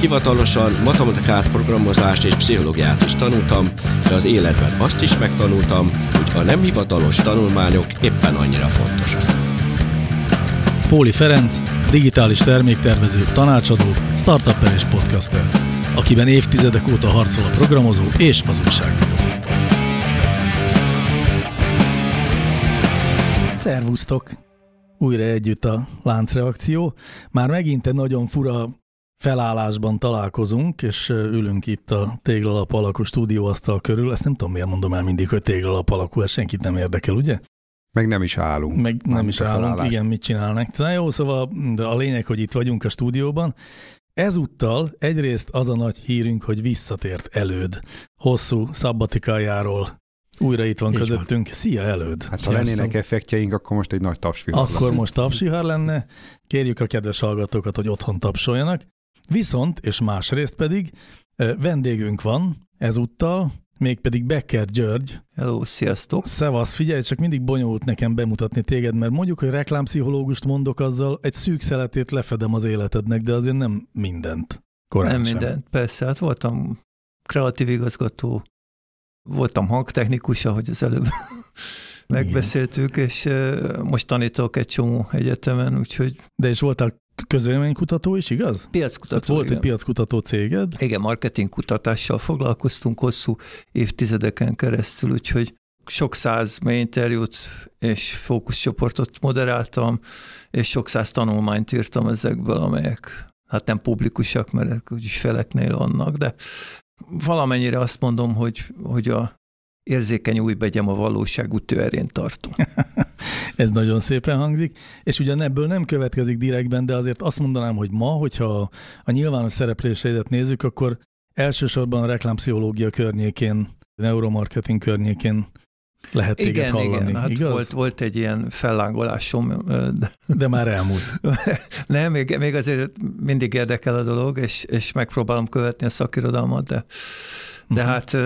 hivatalosan matematikát, programozást és pszichológiát is tanultam, de az életben azt is megtanultam, hogy a nem hivatalos tanulmányok éppen annyira fontosak. Póli Ferenc, digitális terméktervező, tanácsadó, startupper és podcaster, akiben évtizedek óta harcol a programozó és az újságíró. Szervusztok! Újra együtt a láncreakció. Már megint egy nagyon fura felállásban találkozunk, és ülünk itt a téglalap alakú stúdióasztal körül. Ezt nem tudom, miért mondom el mindig, hogy téglalap alakú, ez senkit nem érdekel, ugye? Meg nem is állunk. Meg nem, nem is állunk, felállás. igen, mit csinálnak. Na jó, szóval de a lényeg, hogy itt vagyunk a stúdióban. Ezúttal egyrészt az a nagy hírünk, hogy visszatért előd hosszú szabbatikájáról újra itt van Így közöttünk. Van. Szia, előd! Hát ha lennének effektjeink, akkor most egy nagy tapsvihar Akkor most tapsvihar lenne. Kérjük a kedves hallgatókat, hogy otthon tapsoljanak. Viszont, és másrészt pedig vendégünk van ezúttal, mégpedig Becker György. Hello, sziasztok! Szevasz, figyelj, csak mindig bonyolult nekem bemutatni téged, mert mondjuk, hogy reklámpszichológust mondok, azzal egy szűk szeletét lefedem az életednek, de azért nem mindent. Korán nem sem. mindent, persze. Hát voltam kreatív igazgató, voltam hangtechnikus, ahogy az előbb megbeszéltük, és most tanítok egy csomó egyetemen, úgyhogy... De és voltál közvéleménykutató is, igaz? Piackutató, Tehát volt igen. egy piackutató céged? Igen, marketingkutatással foglalkoztunk hosszú évtizedeken keresztül, úgyhogy sok száz interjút és fókuszcsoportot moderáltam, és sok száz tanulmányt írtam ezekből, amelyek hát nem publikusak, mert úgyis feleknél vannak, de valamennyire azt mondom, hogy, hogy a érzékeny új begyem a valóság útőerén tartom. Ez nagyon szépen hangzik, és ugyan ebből nem következik direktben, de azért azt mondanám, hogy ma, hogyha a nyilvános szerepléseidet nézzük, akkor elsősorban a reklámpszichológia környékén, neuromarketing környékén lehet téged igen, hallani, igen. Hát igaz? Volt, volt egy ilyen fellángolásom. De, de már elmúlt. Nem, még, még azért mindig érdekel a dolog, és, és megpróbálom követni a szakirodalmat, de, de uh-huh. hát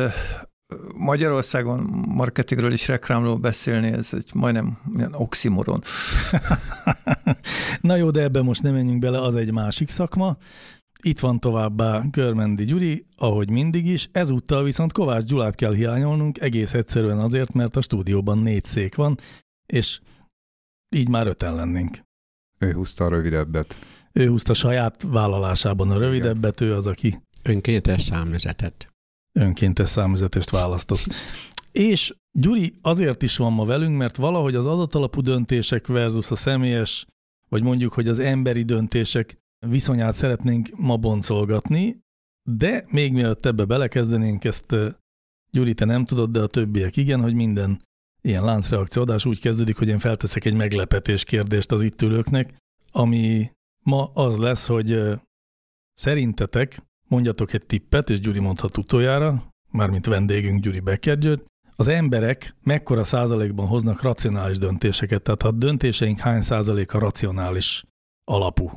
Magyarországon marketingről és reklámról beszélni, ez egy majdnem ilyen oximoron. Na jó, de ebben most nem menjünk bele, az egy másik szakma. Itt van továbbá Körmendi Gyuri, ahogy mindig is, ezúttal viszont Kovács Gyulát kell hiányolnunk, egész egyszerűen azért, mert a stúdióban négy szék van, és így már öten lennénk. Ő húzta a rövidebbet. Ő húzta saját vállalásában a rövidebbet, ő az, aki... Önkéntes számüzetet önkéntes számüzetést választott. És Gyuri azért is van ma velünk, mert valahogy az adatalapú döntések versus a személyes, vagy mondjuk, hogy az emberi döntések viszonyát szeretnénk ma boncolgatni, de még mielőtt ebbe belekezdenénk, ezt Gyuri, te nem tudod, de a többiek igen, hogy minden ilyen láncreakcióadás úgy kezdődik, hogy én felteszek egy meglepetés kérdést az itt ülőknek, ami ma az lesz, hogy szerintetek mondjatok egy tippet, és Gyuri mondhat utoljára, mármint vendégünk Gyuri Becker az emberek mekkora százalékban hoznak racionális döntéseket, tehát a döntéseink hány százaléka racionális alapú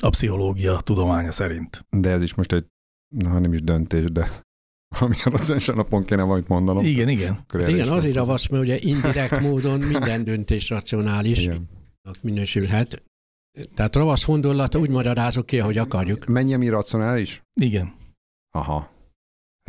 a pszichológia tudománya szerint. De ez is most egy, ha nem is döntés, de ami a racionális alapon kéne valamit mondanom. Igen, igen. Hát igen, azért ravasz, mert ugye indirekt módon minden döntés racionális igen. minősülhet. Tehát ravasz gondolata úgy magyarázok ki, ahogy akarjuk. Mennyi irracionális? Igen. Aha.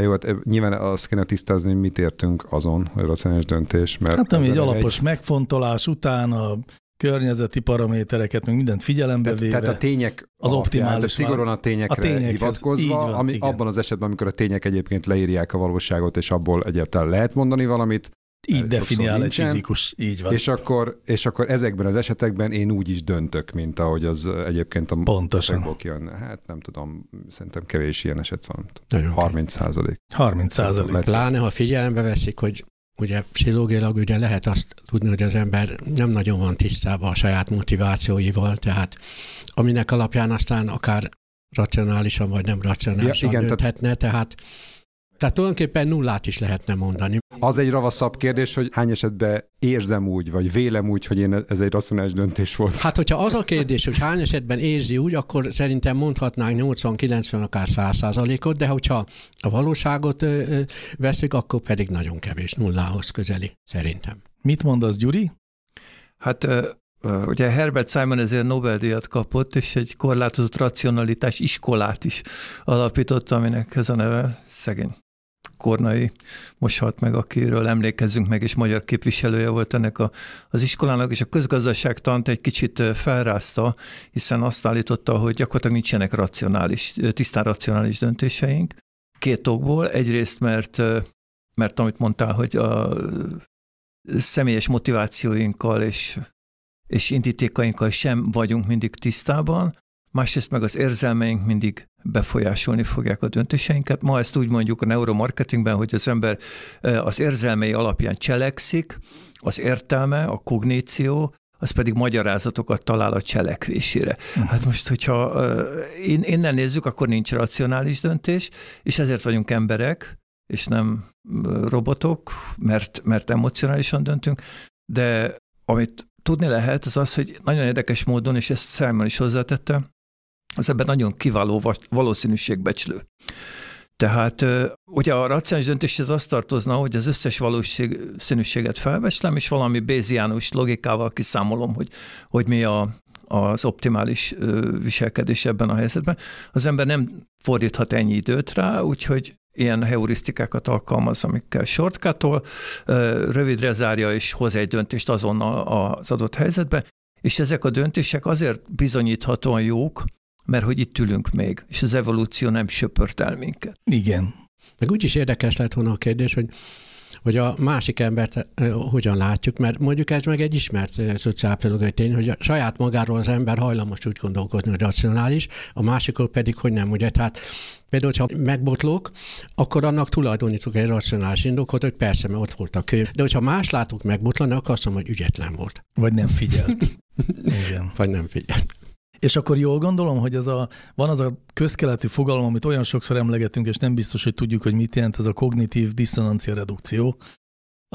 Jó, hát nyilván azt kéne tisztázni, hogy mit értünk azon, hogy racionális döntés. Mert hát ami egy alapos egy... megfontolás után a környezeti paramétereket, meg mindent figyelembe véve. Tehát a tények az optimális. szigorúan a tényekre a tényekhez, hivatkozva, van, ami igen. abban az esetben, amikor a tények egyébként leírják a valóságot, és abból egyáltalán lehet mondani valamit, így definiál egy fizikus, így van. És akkor, és akkor ezekben az esetekben én úgy is döntök, mint ahogy az egyébként a Pontosan. jön. Hát nem tudom, szerintem kevés ilyen eset van. Nagyon 30 százalék. 30 százalék. Pláne, ha figyelembe veszik, hogy ugye pszichológiailag ugye lehet azt tudni, hogy az ember nem nagyon van tisztában a saját motivációival, tehát aminek alapján aztán akár racionálisan vagy nem racionálisan ja, igen, dönthetne, tehát Tehát tulajdonképpen nullát is lehetne mondani. Az egy ravaszabb kérdés, hogy hány esetben érzem úgy, vagy vélem úgy, hogy én ez egy racionális döntés volt. Hát, hogyha az a kérdés, hogy hány esetben érzi úgy, akkor szerintem mondhatnánk 80-90, akár 100 százalékot, de hogyha a valóságot veszük, akkor pedig nagyon kevés, nullához közeli, szerintem. Mit mondasz, Gyuri? Hát Ugye Herbert Simon ezért Nobel-díjat kapott, és egy korlátozott racionalitás iskolát is alapított, aminek ez a neve szegény Kornai most halt meg, akiről emlékezzünk meg, és magyar képviselője volt ennek a, az iskolának, és a közgazdaságtant egy kicsit felrázta, hiszen azt állította, hogy gyakorlatilag nincsenek racionális, tisztán racionális döntéseink. Két okból. Egyrészt, mert, mert amit mondtál, hogy a személyes motivációinkkal és, és indítékainkkal sem vagyunk mindig tisztában, másrészt meg az érzelmeink mindig befolyásolni fogják a döntéseinket. Ma ezt úgy mondjuk a neuromarketingben, hogy az ember az érzelmei alapján cselekszik, az értelme, a kogníció, az pedig magyarázatokat talál a cselekvésére. Uh-huh. Hát most, hogyha innen nézzük, akkor nincs racionális döntés, és ezért vagyunk emberek, és nem robotok, mert, mert emocionálisan döntünk, de amit tudni lehet, az az, hogy nagyon érdekes módon, és ezt Simon is hozzátette, az ebben nagyon kiváló valószínűségbecslő. Tehát ugye a racionális döntés az tartozna, hogy az összes valószínűséget felbeslem, és valami béziánus logikával kiszámolom, hogy, hogy mi a, az optimális viselkedés ebben a helyzetben. Az ember nem fordíthat ennyi időt rá, úgyhogy ilyen heurisztikákat alkalmaz, amikkel shortcutol, rövidre zárja és hoz egy döntést azonnal az adott helyzetbe, és ezek a döntések azért bizonyíthatóan jók, mert hogy itt ülünk még, és az evolúció nem söpört el minket. Igen. Meg úgyis érdekes lett volna a kérdés, hogy hogy a másik embert uh, hogyan látjuk, mert mondjuk ez meg egy ismert uh, szociálpszichológiai tény, hogy a saját magáról az ember hajlamos úgy gondolkodni, hogy racionális, a másikról pedig, hogy nem, ugye, tehát Például, ha megbotlok, akkor annak tulajdonítok egy racionális indokot, hogy persze, mert ott volt a könyv. De hogyha más látok megbotlani, akkor azt mondom, hogy ügyetlen volt. Vagy nem figyelt. Igen. Vagy nem figyelt. És akkor jól gondolom, hogy ez a, van az a közkeletű fogalom, amit olyan sokszor emlegetünk, és nem biztos, hogy tudjuk, hogy mit jelent ez a kognitív diszonancia redukció.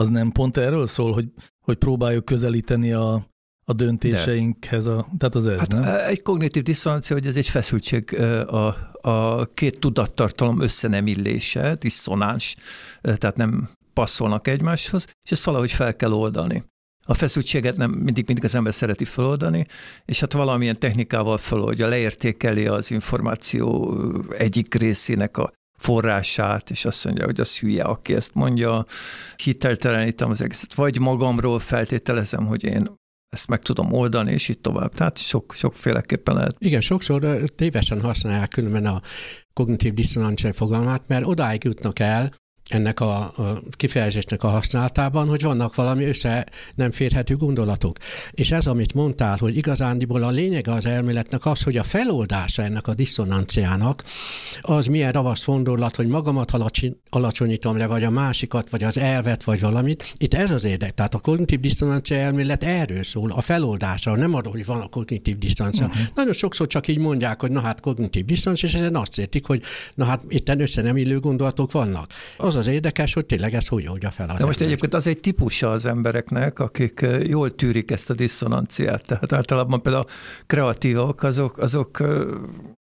Az nem pont erről szól, hogy, hogy próbáljuk közelíteni a, a döntéseinkhez, a, tehát az ez, hát nem? Egy kognitív diszonancia, hogy ez egy feszültség, a, a két tudattartalom összenemillése, diszonáns, tehát nem passzolnak egymáshoz, és ezt valahogy fel kell oldani a feszültséget nem mindig, mindig az ember szereti feloldani, és hát valamilyen technikával feloldja, leértékeli az információ egyik részének a forrását, és azt mondja, hogy az hülye, aki ezt mondja, hiteltelenítem az egészet, vagy magamról feltételezem, hogy én ezt meg tudom oldani, és itt tovább. Tehát sok, sokféleképpen lehet. Igen, sokszor tévesen használják különben a kognitív diszonancia fogalmát, mert odáig jutnak el, ennek a, a kifejezésnek a használatában, hogy vannak valami össze nem férhető gondolatok. És ez, amit mondtál, hogy igazándiból a lényege az elméletnek az, hogy a feloldása ennek a diszonanciának, az milyen ravasz gondolat, hogy magamat alacsonyítom le, vagy a másikat, vagy az elvet, vagy valamit. Itt ez az érdek. Tehát a kognitív diszonancia elmélet erről szól, a feloldása, nem arról, hogy van a kognitív diszonancia. Uh-huh. Nagyon sokszor csak így mondják, hogy na hát kognitív diszonancia, és ezen azt értik, hogy na hát itten össze nem illő gondolatok vannak. Az az érdekes, hogy tényleg ezt hogy oldja fel. Az De most ember. egyébként az egy típusa az embereknek, akik jól tűrik ezt a diszonanciát. Tehát általában például a kreatívok, azok, azok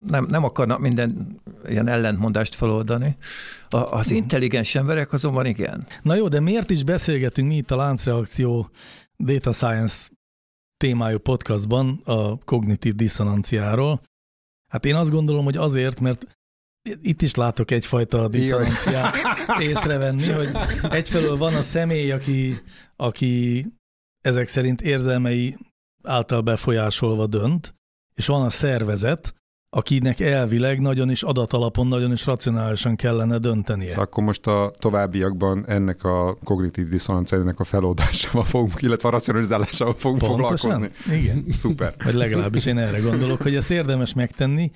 nem, nem akarnak minden ilyen ellentmondást feloldani. A, az hmm. intelligens emberek azonban igen. Na jó, de miért is beszélgetünk mi itt a láncreakció Data Science témájú podcastban a kognitív diszonanciáról? Hát én azt gondolom, hogy azért, mert itt is látok egyfajta diszonanciát észrevenni, hogy egyfelől van a személy, aki, aki ezek szerint érzelmei által befolyásolva dönt, és van a szervezet, akinek elvileg nagyon is adatalapon, nagyon is racionálisan kellene döntenie. Szóval akkor most a továbbiakban ennek a kognitív diszonanciának a feloldásával fogunk, illetve a racionalizálásával fogunk Pontosan? foglalkozni. Igen. Szuper. Vagy legalábbis én erre gondolok, hogy ezt érdemes megtenni.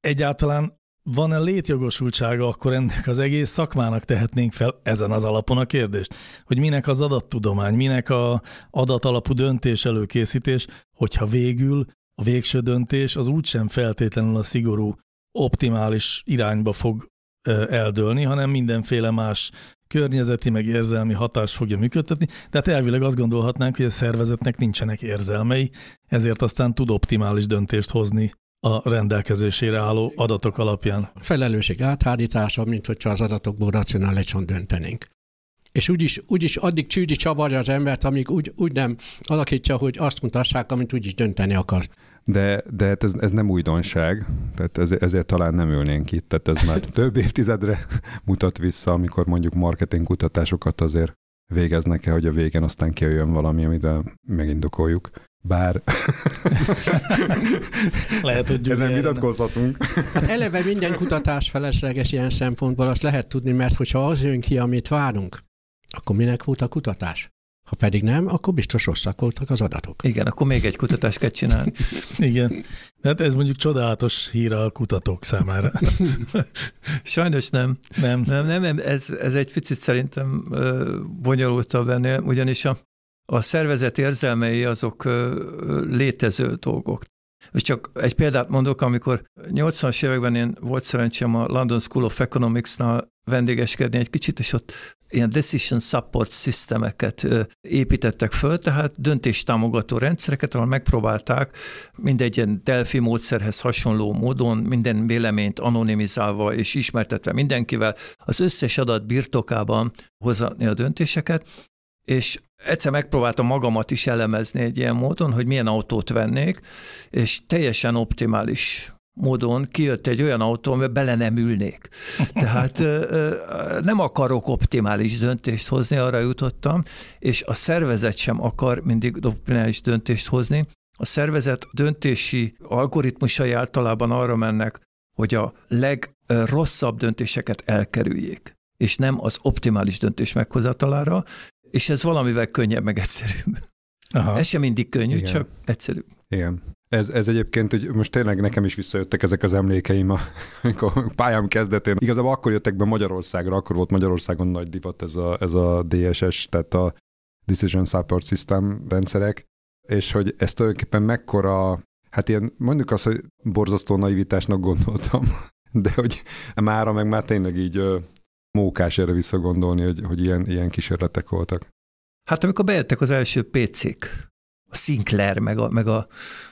Egyáltalán van-e létjogosultsága, akkor ennek az egész szakmának tehetnénk fel ezen az alapon a kérdést, hogy minek az adattudomány, minek a adatalapú döntés előkészítés, hogyha végül a végső döntés az úgysem feltétlenül a szigorú, optimális irányba fog eldőlni, hanem mindenféle más környezeti meg érzelmi hatás fogja működtetni, tehát elvileg azt gondolhatnánk, hogy a szervezetnek nincsenek érzelmei, ezért aztán tud optimális döntést hozni a rendelkezésére álló adatok alapján. Felelősség áthárítása, mint hogyha az adatokból racionálisan döntenénk. És úgyis, úgyis addig csűdi csavarja az embert, amíg úgy, úgy nem alakítja, hogy azt mutassák, amit úgyis dönteni akar. De, de hát ez, ez nem újdonság, tehát ez, ezért talán nem ülnénk itt, tehát ez már több évtizedre mutat vissza, amikor mondjuk marketing kutatásokat azért végeznek-e, hogy a végen aztán kijöjjön valami, amit megindokoljuk. Bár... lehet, hogy Ezen vitatkozhatunk. Hát eleve minden kutatás felesleges ilyen szempontból, azt lehet tudni, mert hogyha az jön ki, amit várunk, akkor minek volt a kutatás? Ha pedig nem, akkor biztos rosszak voltak az adatok. Igen, akkor még egy kutatást kell csinálni. Igen. Hát ez mondjuk csodálatos hír a kutatók számára. Sajnos nem. Nem. Nem, nem, ez, ez egy picit szerintem bonyolultabb ennél, ugyanis a, a szervezet érzelmei azok létező dolgok. És csak egy példát mondok, amikor 80-as években én volt szerencsém a London School of Economics-nál vendégeskedni egy kicsit, és ott ilyen decision support systemeket építettek föl, tehát döntéstámogató rendszereket, ahol megpróbálták mindegy ilyen Delphi módszerhez hasonló módon minden véleményt anonimizálva és ismertetve mindenkivel az összes adat birtokában hozatni a döntéseket, és egyszer megpróbáltam magamat is elemezni egy ilyen módon, hogy milyen autót vennék, és teljesen optimális módon kijött egy olyan autó, amiben bele nem ülnék. Tehát nem akarok optimális döntést hozni, arra jutottam, és a szervezet sem akar mindig optimális döntést hozni. A szervezet döntési algoritmusai általában arra mennek, hogy a legrosszabb döntéseket elkerüljék, és nem az optimális döntés meghozatalára, és ez valamivel könnyebb, meg egyszerűbb. Aha. Ez sem mindig könnyű, Igen. csak egyszerű. Igen. Ez, ez egyébként, hogy most tényleg nekem is visszajöttek ezek az emlékeim, amikor pályám kezdetén. Igazából akkor jöttek be Magyarországra, akkor volt Magyarországon nagy divat ez a, ez a DSS, tehát a Decision Support System rendszerek, és hogy ez tulajdonképpen mekkora, hát ilyen mondjuk azt, hogy borzasztó naivitásnak gondoltam, de hogy mára meg már tényleg így mókás erre visszagondolni, hogy, hogy ilyen, ilyen kísérletek voltak. Hát amikor bejöttek az első PC-k, a Sinclair, meg a... Meg a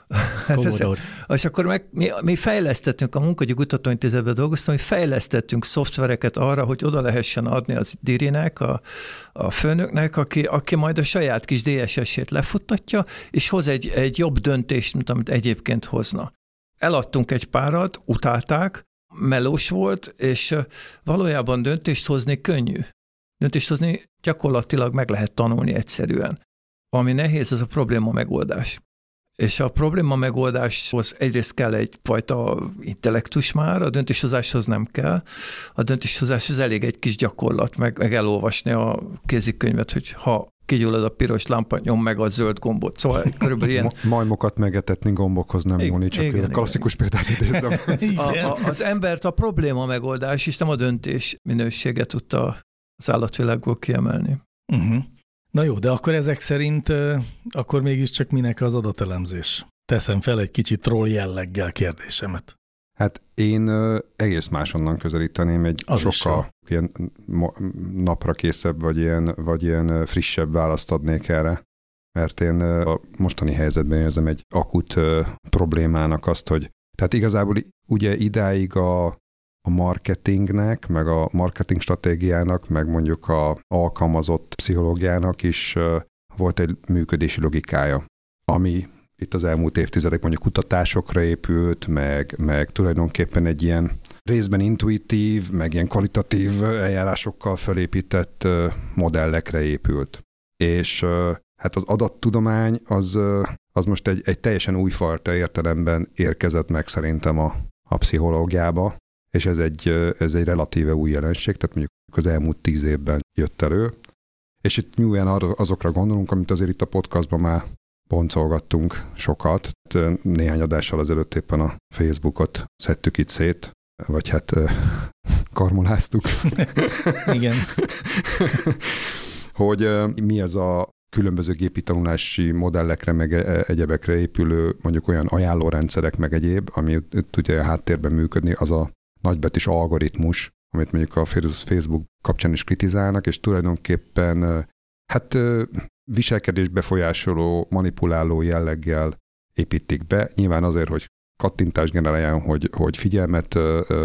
hát ez, és akkor meg, mi, mi fejlesztettünk, a munkagyi kutatóintézetben dolgoztam, hogy fejlesztettünk szoftvereket arra, hogy oda lehessen adni az Dirinek, a, a főnöknek, aki, aki majd a saját kis DSS-ét lefuttatja, és hoz egy, egy jobb döntést, mint amit egyébként hozna. Eladtunk egy párat, utálták, melós volt, és valójában döntést hozni könnyű. Döntést hozni gyakorlatilag meg lehet tanulni egyszerűen. Ami nehéz, az a probléma megoldás. És a probléma megoldáshoz egyrészt kell egyfajta intellektus már, a döntéshozáshoz nem kell. A döntéshozáshoz elég egy kis gyakorlat, meg, meg elolvasni a kézikönyvet, hogy ha kigyullad a piros lámpa, nyom meg a zöld gombot. Szóval körülbelül ilyen... Majmokat megetetni gombokhoz nem nyúlni, csak igen, a klasszikus igen. példát idézem. a, a, az embert a probléma megoldás, és nem a döntés minősége tudta az állatvilágból kiemelni. Uh-huh. Na jó, de akkor ezek szerint akkor mégiscsak minek az adatelemzés? Teszem fel egy kicsit troll jelleggel kérdésemet. Hát én egész másonnan közelíteném, egy az sokkal ilyen napra készebb, vagy ilyen, vagy ilyen frissebb választ adnék erre. Mert én a mostani helyzetben érzem egy akut problémának azt, hogy tehát igazából ugye idáig a, a marketingnek, meg a marketing stratégiának, meg mondjuk a alkalmazott pszichológiának is volt egy működési logikája, ami itt az elmúlt évtizedek mondjuk kutatásokra épült, meg, meg tulajdonképpen egy ilyen részben intuitív, meg ilyen kvalitatív eljárásokkal felépített modellekre épült. És hát az adattudomány az, az most egy, egy teljesen újfajta értelemben érkezett meg szerintem a, a pszichológiába, és ez egy, ez egy relatíve új jelenség, tehát mondjuk az elmúlt tíz évben jött elő, és itt nyújján azokra gondolunk, amit azért itt a podcastban már boncolgattunk sokat. Néhány adással ezelőtt éppen a Facebookot szedtük itt szét, vagy hát karmoláztuk. Igen. hogy mi ez a különböző gépi tanulási modellekre, meg e, egyebekre épülő mondjuk olyan ajánlórendszerek, meg egyéb, ami tudja a háttérben működni, az a nagybetűs algoritmus, amit mondjuk a Facebook kapcsán is kritizálnak, és tulajdonképpen hát viselkedés befolyásoló, manipuláló jelleggel építik be, nyilván azért, hogy kattintás generáljon, hogy, hogy figyelmet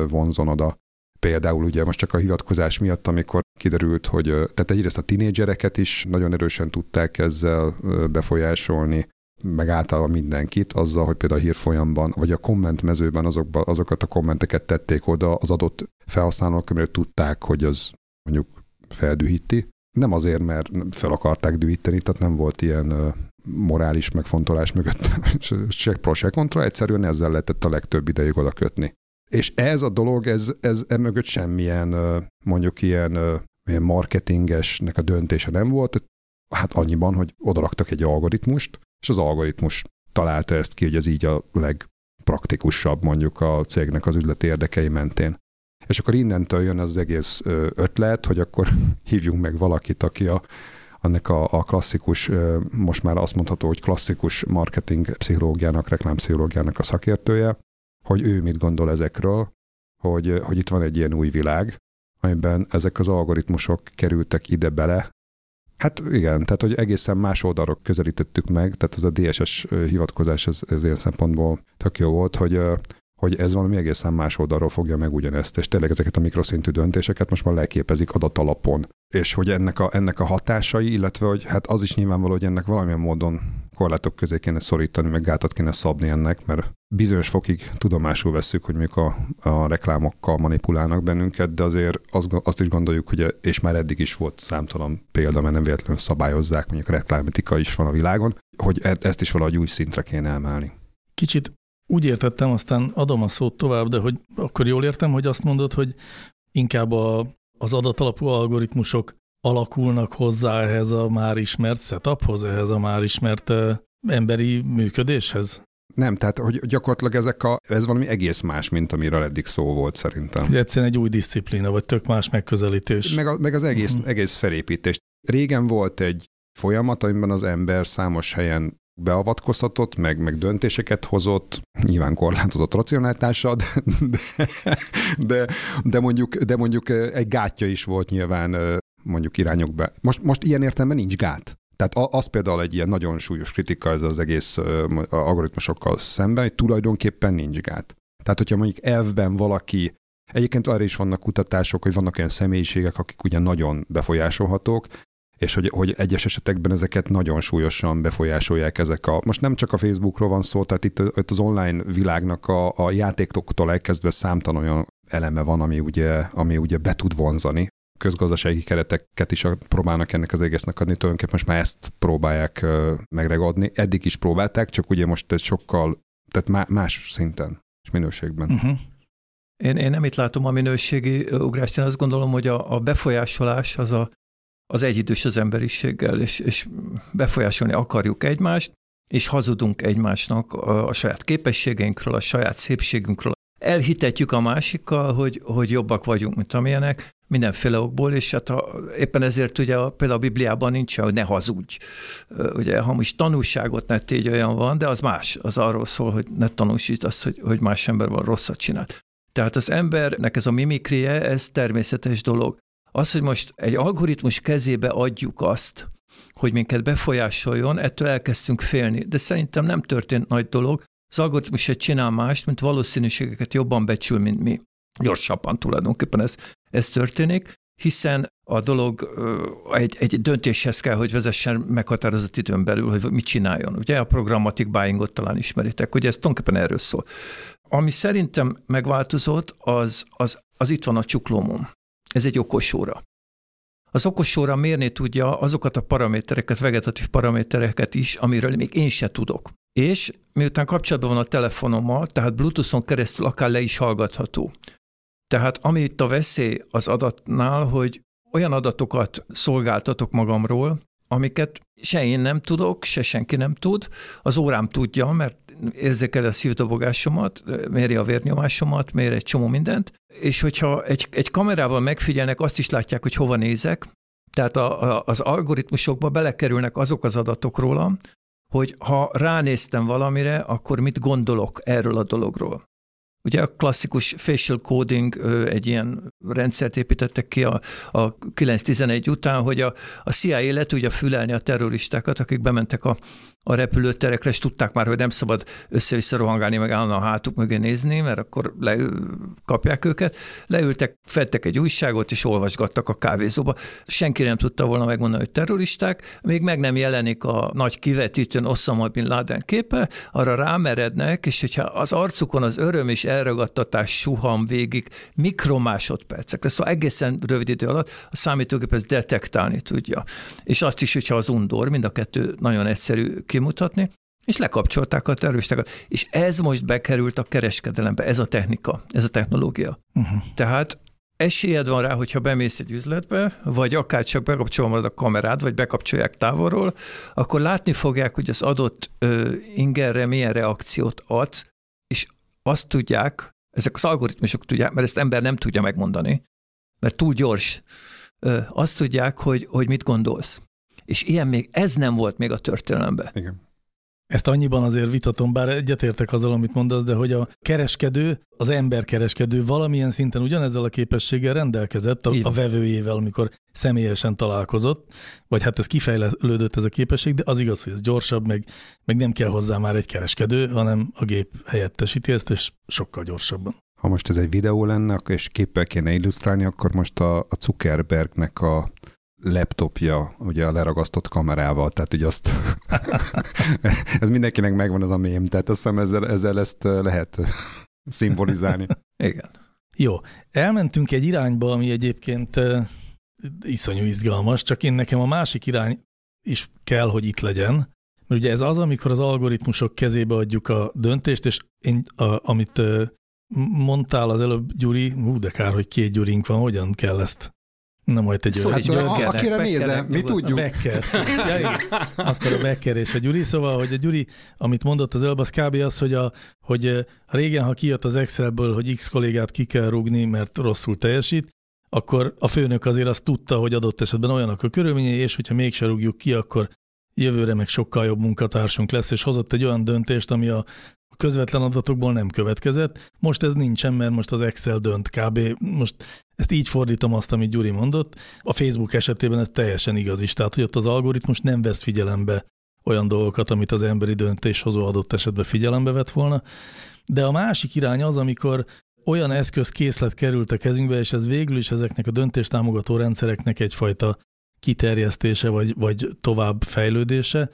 vonzon oda. Például ugye most csak a hivatkozás miatt, amikor kiderült, hogy tehát egyrészt a tinédzsereket is nagyon erősen tudták ezzel befolyásolni, meg általában mindenkit, azzal, hogy például a hírfolyamban, vagy a kommentmezőben azokba, azokat a kommenteket tették oda az adott felhasználók, amire tudták, hogy az mondjuk feldühíti. Nem azért, mert fel akarták dühíteni, tehát nem volt ilyen morális megfontolás mögött, se pro, se kontra, egyszerűen ezzel lehetett a legtöbb idejük oda kötni. És ez a dolog, ez, ez ez mögött semmilyen mondjuk ilyen, ilyen marketingesnek a döntése nem volt, hát annyiban, hogy odaraktak egy algoritmust, és az algoritmus találta ezt ki, hogy ez így a legpraktikusabb mondjuk a cégnek az üzleti érdekei mentén. És akkor innentől jön az egész ötlet, hogy akkor hívjunk meg valakit, aki a, annak a, a klasszikus, most már azt mondható, hogy klasszikus marketing pszichológiának, reklámpszichológiának a szakértője, hogy ő mit gondol ezekről, hogy, hogy itt van egy ilyen új világ, amiben ezek az algoritmusok kerültek ide bele, Hát igen, tehát hogy egészen más oldalról közelítettük meg, tehát az a DSS hivatkozás ez, ez ilyen szempontból tök jó volt, hogy hogy ez valami egészen más oldalról fogja meg ugyanezt, és tényleg ezeket a mikroszintű döntéseket most már leképezik adatalapon. És hogy ennek a, ennek a hatásai, illetve hogy hát az is nyilvánvaló, hogy ennek valamilyen módon korlátok közé kéne szorítani, meg gátat kéne szabni ennek, mert bizonyos fokig tudomásul veszük, hogy mik a, a reklámokkal manipulálnak bennünket, de azért azt, azt is gondoljuk, hogy és már eddig is volt számtalan példa, mert nem véletlenül szabályozzák, mondjuk reklámetika is van a világon, hogy e, ezt is valahogy új szintre kéne emelni. Kicsit úgy értettem, aztán adom a szót tovább, de hogy akkor jól értem, hogy azt mondod, hogy inkább a, az adatalapú algoritmusok alakulnak hozzá ehhez a már ismert setuphoz, ehhez a már ismert emberi működéshez? Nem, tehát hogy gyakorlatilag ezek a, ez valami egész más, mint amiről eddig szó volt szerintem. Hogy egyszerűen egy új disziplína, vagy tök más megközelítés. Meg, a, meg az egész, uh-huh. egész felépítés. Régen volt egy folyamat, amiben az ember számos helyen beavatkozhatott, meg, meg döntéseket hozott, nyilván korlátozott racionalitással, de, de, de, mondjuk, de mondjuk egy gátja is volt nyilván mondjuk irányok be. Most, most ilyen értelemben nincs gát. Tehát az például egy ilyen nagyon súlyos kritika ez az egész algoritmusokkal szemben, hogy tulajdonképpen nincs gát. Tehát, hogyha mondjuk elvben valaki Egyébként arra is vannak kutatások, hogy vannak olyan személyiségek, akik ugye nagyon befolyásolhatók, és hogy, hogy egyes esetekben ezeket nagyon súlyosan befolyásolják ezek a... Most nem csak a Facebookról van szó, tehát itt, itt az online világnak a, a játékoktól elkezdve számtalan olyan eleme van, ami ugye, ami ugye be tud vonzani. Közgazdasági kereteket is próbálnak ennek az egésznek adni, tulajdonképpen most már ezt próbálják megregadni. Eddig is próbálták, csak ugye most ez sokkal, tehát más szinten és minőségben. Uh-huh. Én, én nem itt látom a minőségi ugrást, én azt gondolom, hogy a, a befolyásolás az a az egyidős az emberiséggel, és, és befolyásolni akarjuk egymást, és hazudunk egymásnak a, a saját képességeinkről, a saját szépségünkről. Elhitetjük a másikkal, hogy, hogy jobbak vagyunk, mint amilyenek, mindenféle okból, és hát a, éppen ezért ugye a, például a Bibliában nincs, hogy ne hazudj. Ugye hamis tanúságot ne tégy olyan van, de az más. Az arról szól, hogy ne tanúsítsd azt, hogy, hogy más ember van rosszat csinált. Tehát az embernek ez a mimikrie, ez természetes dolog. Az, hogy most egy algoritmus kezébe adjuk azt, hogy minket befolyásoljon, ettől elkezdtünk félni. De szerintem nem történt nagy dolog. Az algoritmus egy csinál mást, mint valószínűségeket jobban becsül, mint mi. Gyorsabban tulajdonképpen ez, ez történik, hiszen a dolog egy, egy döntéshez kell, hogy vezessen meghatározott időn belül, hogy mit csináljon. Ugye a programmatic buyingot talán ismeritek, hogy ez tulajdonképpen erről szól. Ami szerintem megváltozott, az, az, az itt van a csuklómon. Ez egy okos óra. Az okos óra mérni tudja azokat a paramétereket, vegetatív paramétereket is, amiről még én se tudok. És miután kapcsolatban van a telefonommal, tehát Bluetooth-on keresztül akár le is hallgatható. Tehát ami itt a veszély az adatnál, hogy olyan adatokat szolgáltatok magamról, amiket se én nem tudok, se senki nem tud. Az órám tudja, mert érzékeli a szívdobogásomat, méri a vérnyomásomat, méri egy csomó mindent, és hogyha egy, egy kamerával megfigyelnek, azt is látják, hogy hova nézek, tehát a, a, az algoritmusokba belekerülnek azok az adatok rólam, hogy ha ránéztem valamire, akkor mit gondolok erről a dologról. Ugye a klasszikus facial coding egy ilyen rendszert építettek ki a, a 9-11 után, hogy a, a CIA le tudja fülelni a terroristákat, akik bementek a, a repülőterekre, és tudták már, hogy nem szabad össze-vissza rohangálni, meg állandóan a hátuk mögé nézni, mert akkor le, kapják őket. Leültek, fettek egy újságot, és olvasgattak a kávézóba. Senki nem tudta volna megmondani, hogy terroristák, még meg nem jelenik a nagy kivetítőn Osama Bin Laden képe, arra rámerednek, és hogyha az arcukon az öröm és elragadtatás suham végig mikromásodpercek, szóval egészen rövid idő alatt a számítógép ezt detektálni tudja. És azt is, hogyha az undor, mind a kettő nagyon egyszerű kimutatni, és lekapcsolták a terroristákat. És ez most bekerült a kereskedelembe, ez a technika, ez a technológia. Uh-huh. Tehát esélyed van rá, hogyha bemész egy üzletbe, vagy akár csak bekapcsolod a kamerát, vagy bekapcsolják távolról, akkor látni fogják, hogy az adott ö, ingerre milyen reakciót adsz, és azt tudják, ezek az algoritmusok tudják, mert ezt ember nem tudja megmondani, mert túl gyors, ö, azt tudják, hogy, hogy mit gondolsz. És ilyen még, ez nem volt még a történelemben. Igen. Ezt annyiban azért vitatom, bár egyetértek azzal, amit mondasz, de hogy a kereskedő, az emberkereskedő valamilyen szinten ugyanezzel a képességgel rendelkezett a, a vevőjével, amikor személyesen találkozott, vagy hát ez kifejlődött ez a képesség, de az igaz, hogy ez gyorsabb, meg, meg nem kell hozzá már egy kereskedő, hanem a gép helyettesíti ezt, és sokkal gyorsabban. Ha most ez egy videó lenne, és képpel kéne illusztrálni, akkor most a, a Zuckerbergnek a laptopja, ugye a leragasztott kamerával, tehát ugye azt, ez mindenkinek megvan az a mém, tehát azt hiszem ezzel, ezzel ezt lehet szimbolizálni. Igen. Jó, elmentünk egy irányba, ami egyébként iszonyú izgalmas, csak én nekem a másik irány is kell, hogy itt legyen, mert ugye ez az, amikor az algoritmusok kezébe adjuk a döntést, és én, a, amit mondtál az előbb, Gyuri, hú, de kár, hogy két Gyurink van, hogyan kell ezt Na majd egy szóval hát, akire nézem, mi tudjuk. A Becker. Ja, Akkor a Becker és a Gyuri. Szóval, hogy a Gyuri, amit mondott az előbb, az kb. az, hogy, a, hogy régen, ha kijött az Excelből, hogy X kollégát ki kell rúgni, mert rosszul teljesít, akkor a főnök azért azt tudta, hogy adott esetben olyanok a körülményei, és hogyha mégse rúgjuk ki, akkor jövőre meg sokkal jobb munkatársunk lesz, és hozott egy olyan döntést, ami a közvetlen adatokból nem következett. Most ez nincsen, mert most az Excel dönt kb. Most ezt így fordítom azt, amit Gyuri mondott. A Facebook esetében ez teljesen igaz is, tehát hogy ott az algoritmus nem vesz figyelembe olyan dolgokat, amit az emberi döntéshozó adott esetben figyelembe vett volna. De a másik irány az, amikor olyan eszközkészlet került a kezünkbe, és ez végül is ezeknek a döntéstámogató rendszereknek egyfajta kiterjesztése vagy, vagy tovább fejlődése,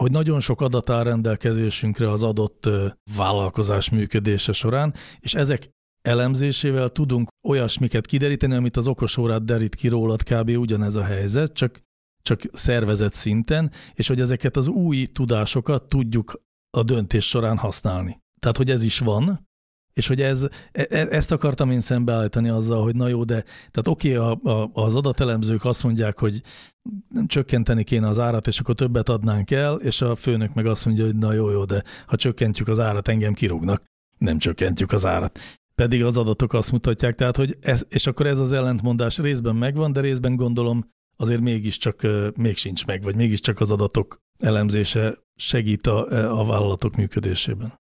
hogy nagyon sok adat áll rendelkezésünkre az adott vállalkozás működése során, és ezek elemzésével tudunk olyasmiket kideríteni, amit az okosórát derít ki rólad kb. ugyanez a helyzet, csak, csak szervezet szinten, és hogy ezeket az új tudásokat tudjuk a döntés során használni. Tehát, hogy ez is van, és hogy ez, e, e, ezt akartam én szembeállítani azzal, hogy na jó, de tehát oké, a, a, az adatelemzők azt mondják, hogy csökkenteni kéne az árat, és akkor többet adnánk el, és a főnök meg azt mondja, hogy na jó, jó, de ha csökkentjük az árat, engem kirúgnak. Nem csökkentjük az árat. Pedig az adatok azt mutatják, tehát, hogy ez, és akkor ez az ellentmondás részben megvan, de részben gondolom azért mégiscsak még sincs meg, vagy mégiscsak az adatok elemzése segít a, a vállalatok működésében.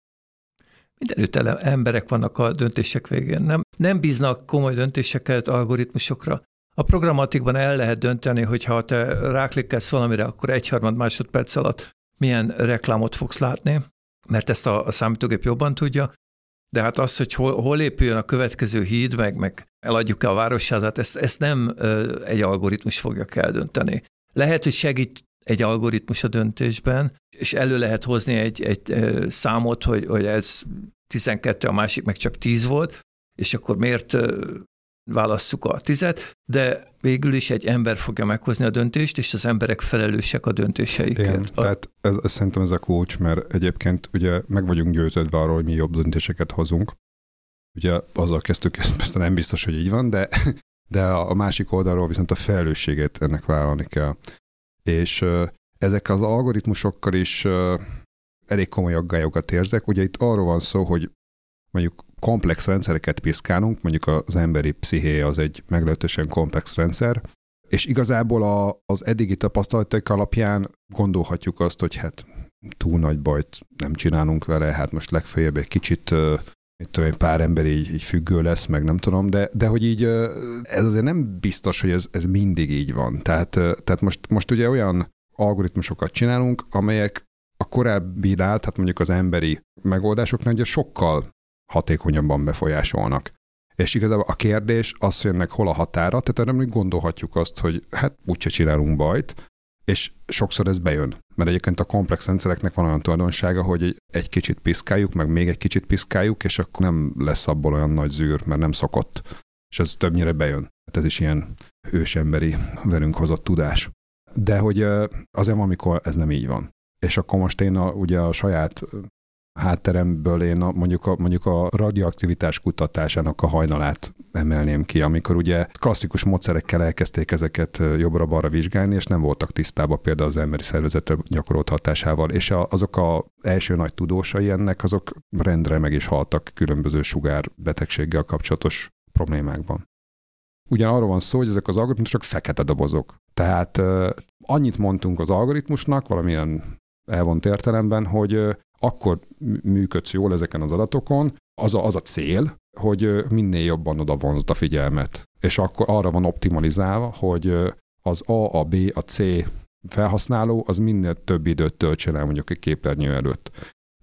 Mindenütt emberek vannak a döntések végén. Nem, nem bíznak komoly döntéseket algoritmusokra. A programatikban el lehet dönteni, hogy ha te ráklikkelsz valamire, akkor egyharmad másodperc alatt milyen reklámot fogsz látni, mert ezt a, a számítógép jobban tudja. De hát az, hogy hol, hol épüljön a következő híd, meg, meg eladjuk-e a városházát, ezt, ezt nem ö, egy algoritmus fogja eldönteni. Lehet, hogy segít egy algoritmus a döntésben, és elő lehet hozni egy, egy számot, hogy, hogy ez 12, a másik meg csak 10 volt, és akkor miért válasszuk a tizet, de végül is egy ember fogja meghozni a döntést, és az emberek felelősek a döntéseikért. Igen, a... tehát ez, ez, szerintem ez a kulcs, mert egyébként ugye meg vagyunk győződve arról, hogy mi jobb döntéseket hozunk. Ugye azzal kezdtük, ez persze nem biztos, hogy így van, de, de a másik oldalról viszont a felelősséget ennek vállalni kell és ezekkel az algoritmusokkal is elég komoly aggályokat érzek. Ugye itt arról van szó, hogy mondjuk komplex rendszereket piszkálunk, mondjuk az emberi psziché az egy meglehetősen komplex rendszer, és igazából a, az eddigi tapasztalatok alapján gondolhatjuk azt, hogy hát túl nagy bajt nem csinálunk vele, hát most legfeljebb egy kicsit mit tudom, egy pár ember így, így függő lesz, meg nem tudom, de, de hogy így ez azért nem biztos, hogy ez, ez mindig így van. Tehát, tehát most, most ugye olyan algoritmusokat csinálunk, amelyek a korábbinál, tehát mondjuk az emberi megoldásoknál ugye sokkal hatékonyabban befolyásolnak. És igazából a kérdés az, hogy ennek hol a határa, tehát erre gondolhatjuk azt, hogy hát úgyse csinálunk bajt, és sokszor ez bejön. Mert egyébként a komplex rendszereknek van olyan tulajdonsága, hogy egy kicsit piszkáljuk, meg még egy kicsit piszkáljuk, és akkor nem lesz abból olyan nagy zűr, mert nem szokott. És ez többnyire bejön. Hát ez is ilyen ősemberi velünk hozott tudás. De hogy azért amikor ez nem így van. És akkor most én a, ugye a saját hátteremből én a, mondjuk, a, mondjuk a radioaktivitás kutatásának a hajnalát emelném ki, amikor ugye klasszikus módszerekkel elkezdték ezeket jobbra-balra vizsgálni, és nem voltak tisztában például az emberi szervezetre gyakorolt hatásával, és a, azok a első nagy tudósai ennek, azok rendre meg is haltak különböző sugárbetegséggel kapcsolatos problémákban. Ugyan arról van szó, hogy ezek az algoritmusok fekete dobozok. Tehát annyit mondtunk az algoritmusnak, valamilyen elvont értelemben, hogy akkor működsz jól ezeken az adatokon, az a, az a cél, hogy minél jobban oda vonzd a figyelmet. És akkor arra van optimalizálva, hogy az A, a B, a C felhasználó az minél több időt töltsön el mondjuk egy képernyő előtt.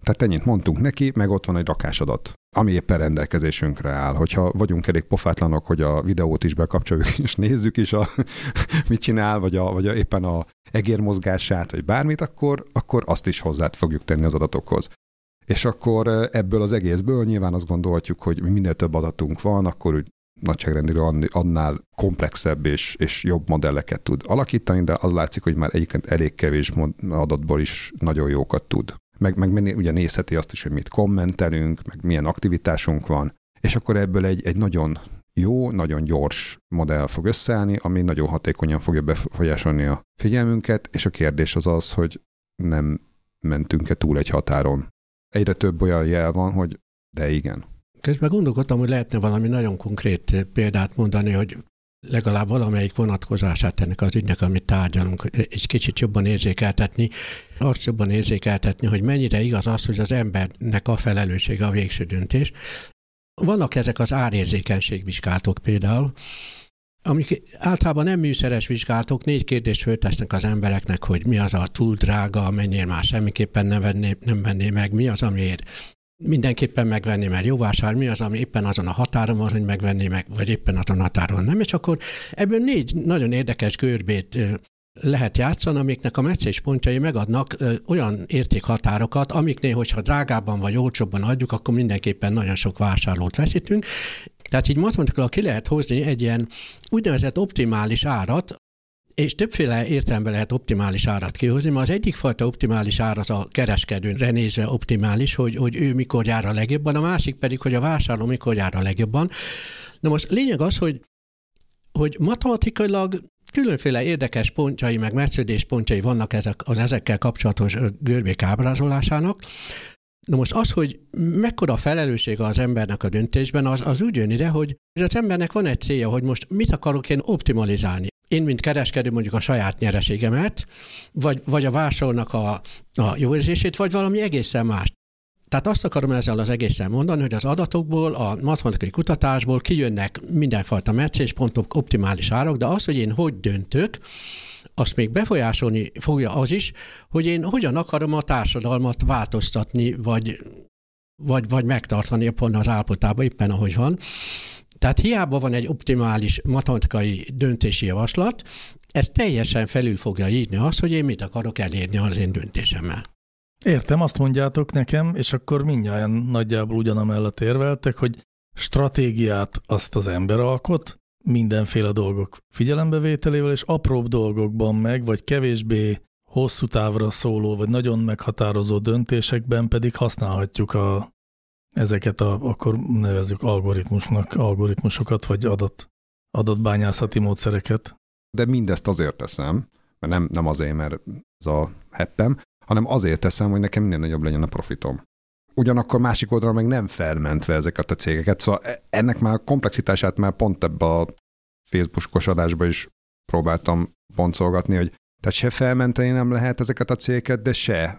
Tehát ennyit mondtunk neki, meg ott van egy rakásadat, ami éppen rendelkezésünkre áll. Hogyha vagyunk elég pofátlanok, hogy a videót is bekapcsoljuk, és nézzük is, a, mit csinál, vagy, a, vagy a, éppen a egérmozgását, vagy bármit, akkor, akkor azt is hozzá fogjuk tenni az adatokhoz. És akkor ebből az egészből nyilván azt gondolhatjuk, hogy minél több adatunk van, akkor úgy nagyságrendileg annál komplexebb és, és jobb modelleket tud alakítani, de az látszik, hogy már egyébként elég kevés adatból is nagyon jókat tud meg, meg ugye nézheti azt is, hogy mit kommentelünk, meg milyen aktivitásunk van, és akkor ebből egy, egy nagyon jó, nagyon gyors modell fog összeállni, ami nagyon hatékonyan fogja befolyásolni a figyelmünket, és a kérdés az az, hogy nem mentünk-e túl egy határon. Egyre több olyan jel van, hogy de igen. Közben gondolkodtam, hogy lehetne valami nagyon konkrét példát mondani, hogy legalább valamelyik vonatkozását ennek az ügynek, amit tárgyalunk, egy kicsit jobban érzékeltetni, azt jobban érzékeltetni, hogy mennyire igaz az, hogy az embernek a felelőssége a végső döntés. Vannak ezek az árérzékenységvizsgálatok például, amik általában nem műszeres vizsgálatok, négy kérdést föltesznek az embereknek, hogy mi az a túl drága, mennyire már semmiképpen nem venné, nem venné meg, mi az, amiért mindenképpen megvenni, mert jó vásár, mi az, ami éppen azon a határon van, hogy megvenni meg, vagy éppen azon a határon nem, és akkor ebből négy nagyon érdekes görbét lehet játszani, amiknek a meccés pontjai megadnak ö, olyan értékhatárokat, amiknél, hogyha drágábban vagy olcsóbban adjuk, akkor mindenképpen nagyon sok vásárlót veszítünk. Tehát így matematikailag ki lehet hozni egy ilyen úgynevezett optimális árat, és többféle értelemben lehet optimális árat kihozni, mert az egyik fajta optimális ár az a kereskedőre nézve optimális, hogy, hogy ő mikor jár a legjobban, a másik pedig, hogy a vásárló mikor jár a legjobban. Na most lényeg az, hogy, hogy matematikailag különféle érdekes pontjai, meg meccődés pontjai vannak ezek, az ezekkel kapcsolatos görbék ábrázolásának. Na most az, hogy mekkora felelősség az embernek a döntésben, az, az úgy jön ide, hogy az embernek van egy célja, hogy most mit akarok én optimalizálni én, mint kereskedő mondjuk a saját nyereségemet, vagy, vagy a vásárolnak a, a jó érzését, vagy valami egészen más. Tehát azt akarom ezzel az egészen mondani, hogy az adatokból, a matematikai kutatásból kijönnek mindenfajta meccéspontok, optimális árak, de az, hogy én hogy döntök, azt még befolyásolni fogja az is, hogy én hogyan akarom a társadalmat változtatni, vagy, vagy, vagy megtartani pont az állapotában éppen ahogy van. Tehát hiába van egy optimális matematikai döntési javaslat, ez teljesen felül fogja írni azt, hogy én mit akarok elérni az én döntésemmel. Értem, azt mondjátok nekem, és akkor mindjárt nagyjából ugyanamellett érveltek, hogy stratégiát azt az ember alkot, mindenféle dolgok figyelembevételével, és apróbb dolgokban meg, vagy kevésbé hosszú távra szóló, vagy nagyon meghatározó döntésekben pedig használhatjuk a ezeket a, akkor nevezzük algoritmusnak, algoritmusokat, vagy adat, adatbányászati módszereket. De mindezt azért teszem, mert nem, nem azért, mert ez a heppem, hanem azért teszem, hogy nekem minden nagyobb legyen a profitom. Ugyanakkor másik oldalra meg nem felmentve ezeket a cégeket, szóval e, ennek már a komplexitását már pont ebbe a Facebookos adásba is próbáltam boncolgatni, hogy tehát se felmenteni nem lehet ezeket a cégeket, de se.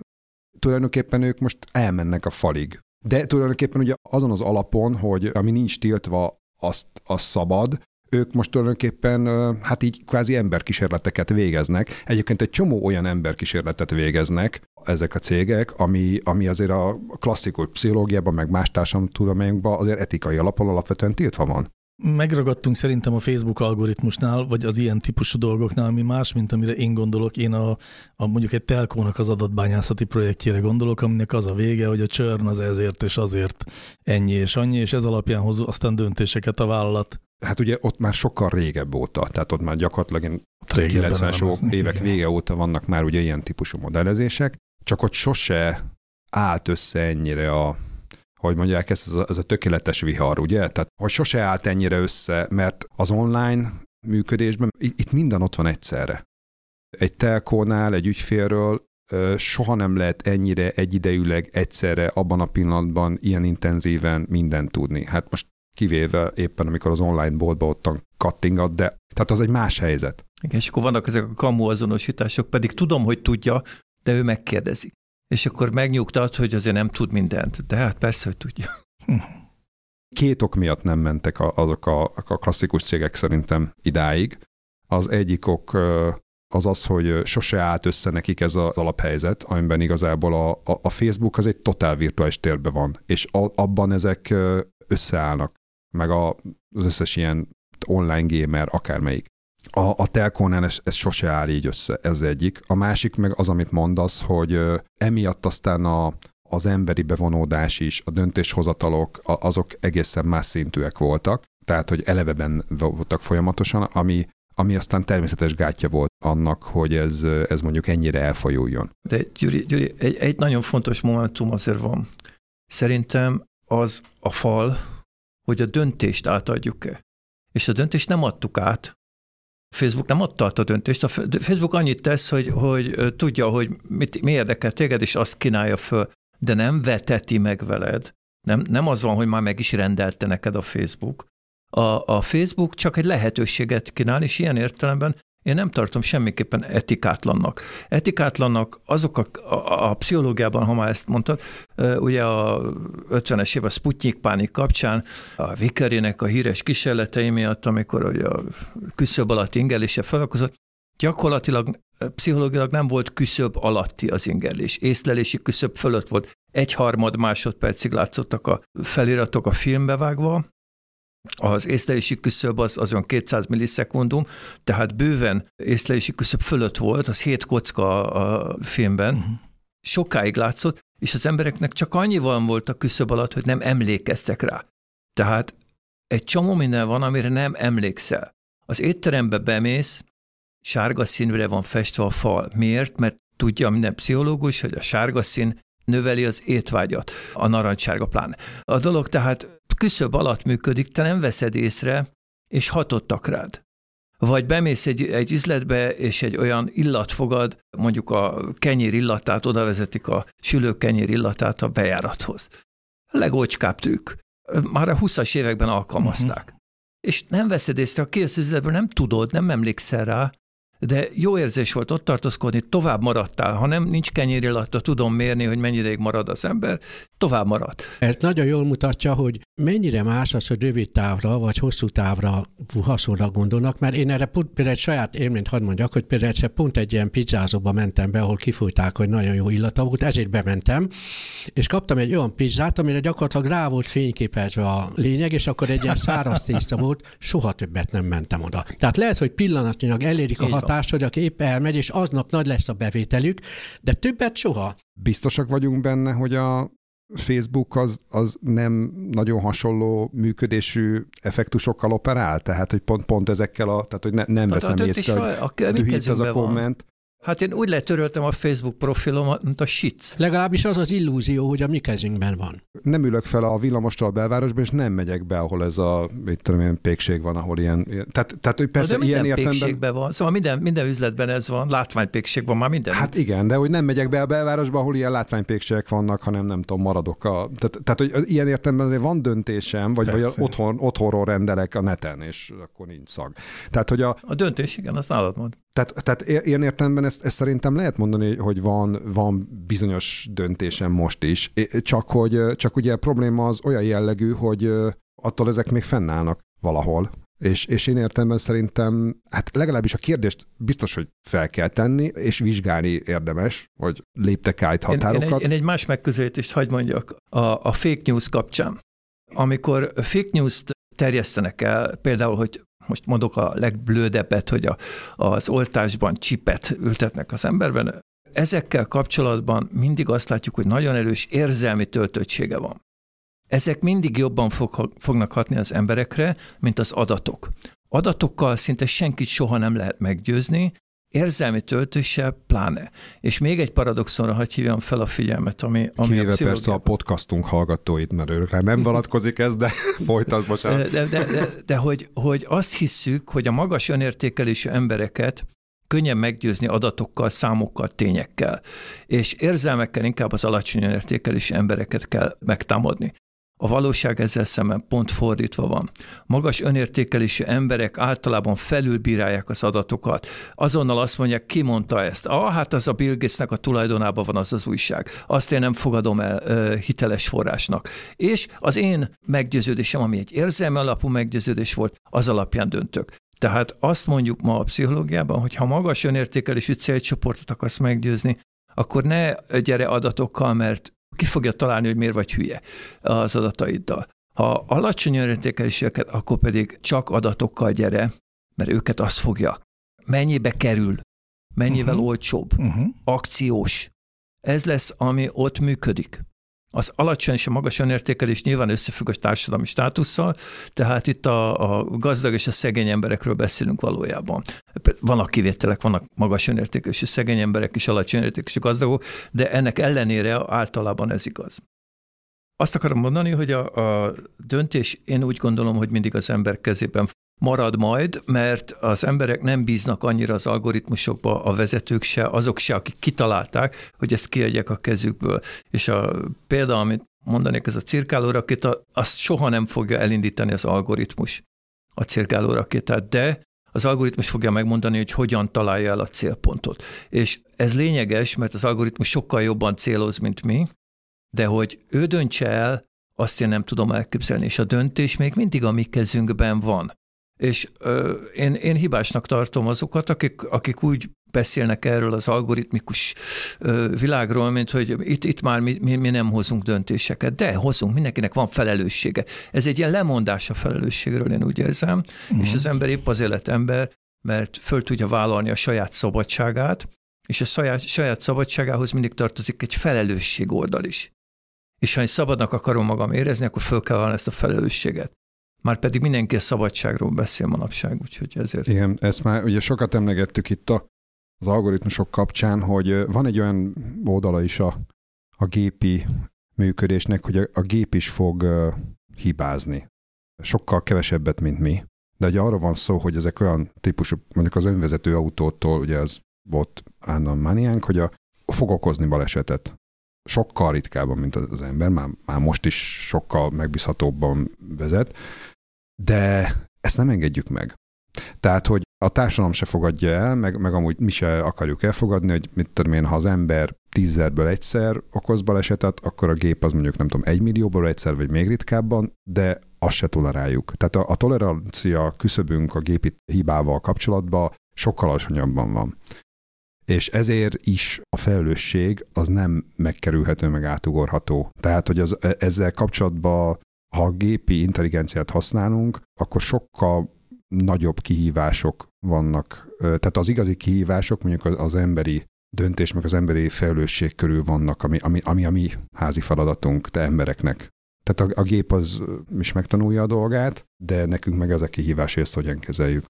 Tulajdonképpen ők most elmennek a falig De tulajdonképpen ugye azon az alapon, hogy ami nincs tiltva, azt, az szabad, ők most tulajdonképpen hát így kvázi emberkísérleteket végeznek. Egyébként egy csomó olyan emberkísérletet végeznek ezek a cégek, ami, ami azért a klasszikus pszichológiában, meg más társadalomtudományokban azért etikai alapon alapvetően tiltva van. Megragadtunk szerintem a Facebook algoritmusnál, vagy az ilyen típusú dolgoknál, ami más, mint amire én gondolok. Én a, a mondjuk egy telkónak az adatbányászati projektjére gondolok, aminek az a vége, hogy a csörn az ezért és azért ennyi és annyi, és ez alapján hoz aztán döntéseket a vállalat. Hát ugye ott már sokkal régebb óta, tehát ott már gyakorlatilag 90-es évek igen. vége óta vannak már ugye ilyen típusú modellezések, csak ott sose állt össze ennyire a, hogy mondják ezt, ez a, ez a tökéletes vihar, ugye? Tehát, hogy sose állt ennyire össze, mert az online működésben itt minden ott van egyszerre. Egy telkónál, egy ügyfélről soha nem lehet ennyire egyidejűleg egyszerre abban a pillanatban ilyen intenzíven mindent tudni. Hát most kivéve éppen, amikor az online boltba ottan kattingat, de tehát az egy más helyzet. Igen, és akkor vannak ezek a kamu azonosítások, pedig tudom, hogy tudja, de ő megkérdezi. És akkor megnyugtat, hogy azért nem tud mindent, de hát persze, hogy tudja. Két ok miatt nem mentek azok a, a klasszikus cégek szerintem idáig. Az egyik ok az az, hogy sose állt össze nekik ez az alaphelyzet, amiben igazából a, a, a Facebook az egy totál virtuális térben van, és a, abban ezek összeállnak, meg a, az összes ilyen online gamer, akármelyik. A, a telkónál ez, ez sose áll így össze, ez egyik. A másik meg az, amit mondasz, hogy emiatt aztán a, az emberi bevonódás is, a döntéshozatalok, azok egészen más szintűek voltak, tehát hogy eleveben voltak folyamatosan, ami, ami aztán természetes gátja volt annak, hogy ez, ez mondjuk ennyire elfajuljon. De Gyuri, Gyuri egy, egy nagyon fontos momentum azért van. Szerintem az a fal, hogy a döntést átadjuk-e. És a döntést nem adtuk át, Facebook nem adta át a döntést. A Facebook annyit tesz, hogy, hogy tudja, hogy mit, mi érdekel téged, és azt kínálja föl, de nem veteti meg veled. Nem, nem az van, hogy már meg is rendelte neked a Facebook. A, a Facebook csak egy lehetőséget kínál, és ilyen értelemben én nem tartom semmiképpen etikátlannak. Etikátlannak azok a, a, a pszichológiában, ha már ezt mondtad, ugye a 50-es év a Sputnik pánik kapcsán, a Vikerinek a híres kísérletei miatt, amikor a küszöb alatt ingelése felalakozott, gyakorlatilag pszichológilag nem volt küszöb alatti az ingerlés. Észlelési küszöb fölött volt. Egyharmad másodpercig látszottak a feliratok a filmbe vágva, az észlelési küszöb az azon 200 millisekundum, tehát bőven észlelési küszöb fölött volt, az hét kocka a filmben, uh-huh. sokáig látszott, és az embereknek csak annyival volt a küszöb alatt, hogy nem emlékeztek rá. Tehát egy csomó minden van, amire nem emlékszel. Az étterembe bemész, sárga színűre van festve a fal. Miért? Mert tudja minden pszichológus, hogy a sárga szín növeli az étvágyat, a narancssárga pláne. A dolog tehát küszöb alatt működik, te nem veszed észre, és hatottak rád. Vagy bemész egy, egy üzletbe, és egy olyan illat fogad, mondjuk a kenyér illatát, oda vezetik a sülő kenyér illatát a bejárathoz. Legócskább trükk. Már a 20-as években alkalmazták. Uh-huh. És nem veszed észre, a kész üzletből nem tudod, nem emlékszel rá, de jó érzés volt ott tartózkodni, tovább maradtál. Ha nem nincs kenyérillatta, tudom mérni, hogy mennyi ideig marad az ember, tovább marad. Ez nagyon jól mutatja, hogy mennyire más az, hogy rövid távra vagy hosszú távra haszonra gondolnak, mert én erre pont, például egy saját élményt hadd mondjak, hogy például egyszer pont egy ilyen pizzázóba mentem be, ahol kifújták, hogy nagyon jó illata volt, ezért bementem, és kaptam egy olyan pizzát, amire gyakorlatilag rá volt fényképezve a lényeg, és akkor egy ilyen száraz tészta volt, soha többet nem mentem oda. Tehát lehet, hogy pillanatnyilag elérik a hatást, hogy aki épp elmegy, és aznap nagy lesz a bevételük, de többet soha. Biztosak vagyunk benne, hogy a Facebook az, az nem nagyon hasonló működésű effektusokkal operál? Tehát, hogy pont, pont ezekkel a, tehát, hogy ne, nem hát veszem észre, hogy dühít az a komment. Van. Hát én úgy letöröltem a Facebook profilomat, mint a shit. Legalábbis az az illúzió, hogy a mi kezünkben van. Nem ülök fel a villamostól a belvárosba, és nem megyek be, ahol ez a, mit tudom én, pékség van, ahol ilyen, tehát, tehát hogy persze de ilyen értelemben... van, szóval minden, minden üzletben ez van, látványpékség van már minden. Hát igen, de hogy nem megyek be a belvárosba, ahol ilyen látványpékségek vannak, hanem nem tudom, maradok a, tehát, tehát hogy ilyen értelemben azért van döntésem, vagy, vagy otthon, otthonról rendelek a neten, és akkor nincs szag. Tehát, hogy a... A döntés, igen, azt nálad mond. Tehát, tehát ilyen értelemben ezt, ezt szerintem lehet mondani, hogy van, van bizonyos döntésem most is, csak hogy csak ugye a probléma az olyan jellegű, hogy attól ezek még fennállnak valahol. És, és én értemben szerintem, hát legalábbis a kérdést biztos, hogy fel kell tenni, és vizsgálni érdemes, hogy léptek át határokat. Én, én, egy, én egy más megközelítést hagyd mondjak a, a fake news kapcsán. Amikor fake news-t terjesztenek el, például, hogy most mondok a legblődebbet, hogy a, az oltásban csipet ültetnek az emberben, ezekkel kapcsolatban mindig azt látjuk, hogy nagyon erős érzelmi töltöttsége van. Ezek mindig jobban fog, fognak hatni az emberekre, mint az adatok. Adatokkal szinte senkit soha nem lehet meggyőzni, érzelmi töltése pláne. És még egy paradoxonra hagy hívjam fel a figyelmet, ami, ami Kivéve a persze a podcastunk hallgatóit, mert őkre nem vonatkozik ez, de folytasd most De, de, de, de, de hogy, hogy azt hisszük, hogy a magas önértékelésű embereket könnyen meggyőzni adatokkal, számokkal, tényekkel, és érzelmekkel inkább az alacsony önértékelésű embereket kell megtámadni. A valóság ezzel szemben pont fordítva van. Magas önértékelésű emberek általában felülbírálják az adatokat. Azonnal azt mondják, ki mondta ezt? Ah, hát az a Bill Gatesnek a tulajdonában van az az újság. Azt én nem fogadom el ö, hiteles forrásnak. És az én meggyőződésem, ami egy érzelmi alapú meggyőződés volt, az alapján döntök. Tehát azt mondjuk ma a pszichológiában, hogy ha magas önértékelésű célcsoportot akarsz meggyőzni, akkor ne gyere adatokkal, mert ki fogja találni, hogy miért vagy hülye az adataiddal. Ha alacsony önértékeléseket, akkor pedig csak adatokkal gyere, mert őket azt fogja. Mennyibe kerül, mennyivel uh-huh. olcsóbb, uh-huh. akciós. Ez lesz, ami ott működik. Az alacsony és a magas önértékelés nyilván összefügg a társadalmi státusszal, tehát itt a, a gazdag és a szegény emberekről beszélünk valójában. Vannak kivételek, vannak magas önértékelésű szegény emberek és alacsony önértékelésű gazdagok, de ennek ellenére általában ez igaz. Azt akarom mondani, hogy a, a döntés én úgy gondolom, hogy mindig az ember kezében marad majd, mert az emberek nem bíznak annyira az algoritmusokba, a vezetők se, azok se, akik kitalálták, hogy ezt kiadják a kezükből. És a példa, amit mondanék, ez a cirkáló rakéta, azt soha nem fogja elindítani az algoritmus, a cirkáló rakétát, de az algoritmus fogja megmondani, hogy hogyan találja el a célpontot. És ez lényeges, mert az algoritmus sokkal jobban céloz, mint mi, de hogy ő döntse el, azt én nem tudom elképzelni, és a döntés még mindig a mi kezünkben van. És ö, én, én hibásnak tartom azokat, akik, akik úgy beszélnek erről az algoritmikus ö, világról, mint hogy itt, itt már mi, mi, mi nem hozunk döntéseket. De hozunk, mindenkinek van felelőssége. Ez egy ilyen lemondás a felelősségről, én úgy érzem, uh-huh. és az ember épp az ember, mert föl tudja vállalni a saját szabadságát, és a saját, saját szabadságához mindig tartozik egy felelősség oldal is. És ha én szabadnak akarom magam érezni, akkor föl kell vállalni ezt a felelősséget. Már pedig mindenki szabadságról beszél manapság, úgyhogy ezért. Igen, ezt már ugye sokat emlegettük itt a, az algoritmusok kapcsán, hogy van egy olyan oldala is a, a gépi működésnek, hogy a, a gép is fog uh, hibázni. Sokkal kevesebbet, mint mi. De ugye arra van szó, hogy ezek olyan típusú, mondjuk az önvezető autótól, ugye ez volt Annan Maniánk, hogy a, fog okozni balesetet. Sokkal ritkábban, mint az ember, már, már most is sokkal megbízhatóbban vezet, de ezt nem engedjük meg. Tehát, hogy a társadalom se fogadja el, meg, meg amúgy mi se akarjuk elfogadni, hogy mit tudom én, ha az ember tízzerből egyszer okoz balesetet, akkor a gép az mondjuk nem tudom, egy millióból egyszer, vagy még ritkábban, de azt se toleráljuk. Tehát a, a tolerancia küszöbünk a gépi hibával kapcsolatban sokkal alacsonyabban van. És ezért is a felelősség az nem megkerülhető, meg átugorható. Tehát, hogy az, e, ezzel kapcsolatban ha gépi intelligenciát használunk, akkor sokkal nagyobb kihívások vannak. Tehát az igazi kihívások mondjuk az emberi döntés, meg az emberi felelősség körül vannak, ami, ami, ami a mi házi feladatunk, te embereknek. Tehát a, a gép az is megtanulja a dolgát, de nekünk meg ez a kihívás, hogy ezt hogyan kezeljük.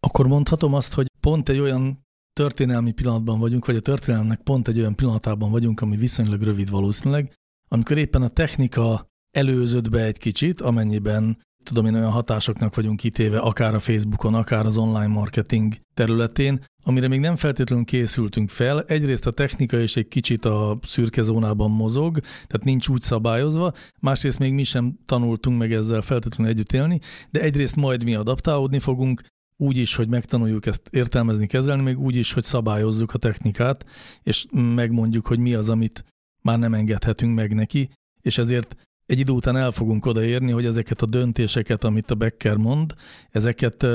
Akkor mondhatom azt, hogy pont egy olyan történelmi pillanatban vagyunk, vagy a történelemnek pont egy olyan pillanatában vagyunk, ami viszonylag rövid valószínűleg, amikor éppen a technika előzött be egy kicsit, amennyiben tudom én olyan hatásoknak vagyunk kitéve, akár a Facebookon, akár az online marketing területén, amire még nem feltétlenül készültünk fel. Egyrészt a technika is egy kicsit a szürke zónában mozog, tehát nincs úgy szabályozva, másrészt még mi sem tanultunk meg ezzel feltétlenül együtt élni, de egyrészt majd mi adaptálódni fogunk, úgy is, hogy megtanuljuk ezt értelmezni, kezelni, még úgy is, hogy szabályozzuk a technikát, és megmondjuk, hogy mi az, amit már nem engedhetünk meg neki, és ezért egy idő után el fogunk odaérni, hogy ezeket a döntéseket, amit a Becker mond, ezeket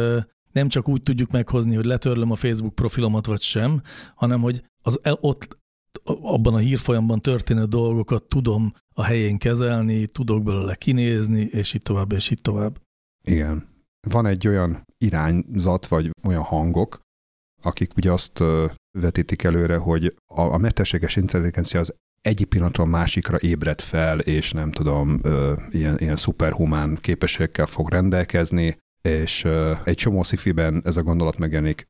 nem csak úgy tudjuk meghozni, hogy letörlöm a Facebook profilomat vagy sem, hanem hogy az ott abban a hírfolyamban történő dolgokat tudom a helyén kezelni, tudok belőle kinézni, és így tovább, és így tovább. Igen. Van egy olyan irányzat, vagy olyan hangok, akik ugye azt vetítik előre, hogy a, a mesterséges intelligencia az egyik pillanatról másikra ébred fel, és nem tudom, ilyen, ilyen szuperhumán képességekkel fog rendelkezni, és egy csomó szifiben ez a gondolat megjelenik.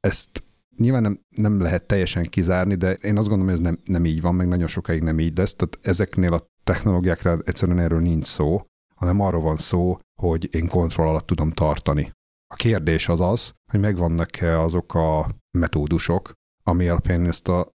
Ezt nyilván nem, nem lehet teljesen kizárni, de én azt gondolom, hogy ez nem, nem így van, meg nagyon sokáig nem így lesz. Tehát ezeknél a technológiákra egyszerűen erről nincs szó, hanem arról van szó, hogy én kontroll alatt tudom tartani. A kérdés az az, hogy megvannak-e azok a metódusok, ami alapján ezt a,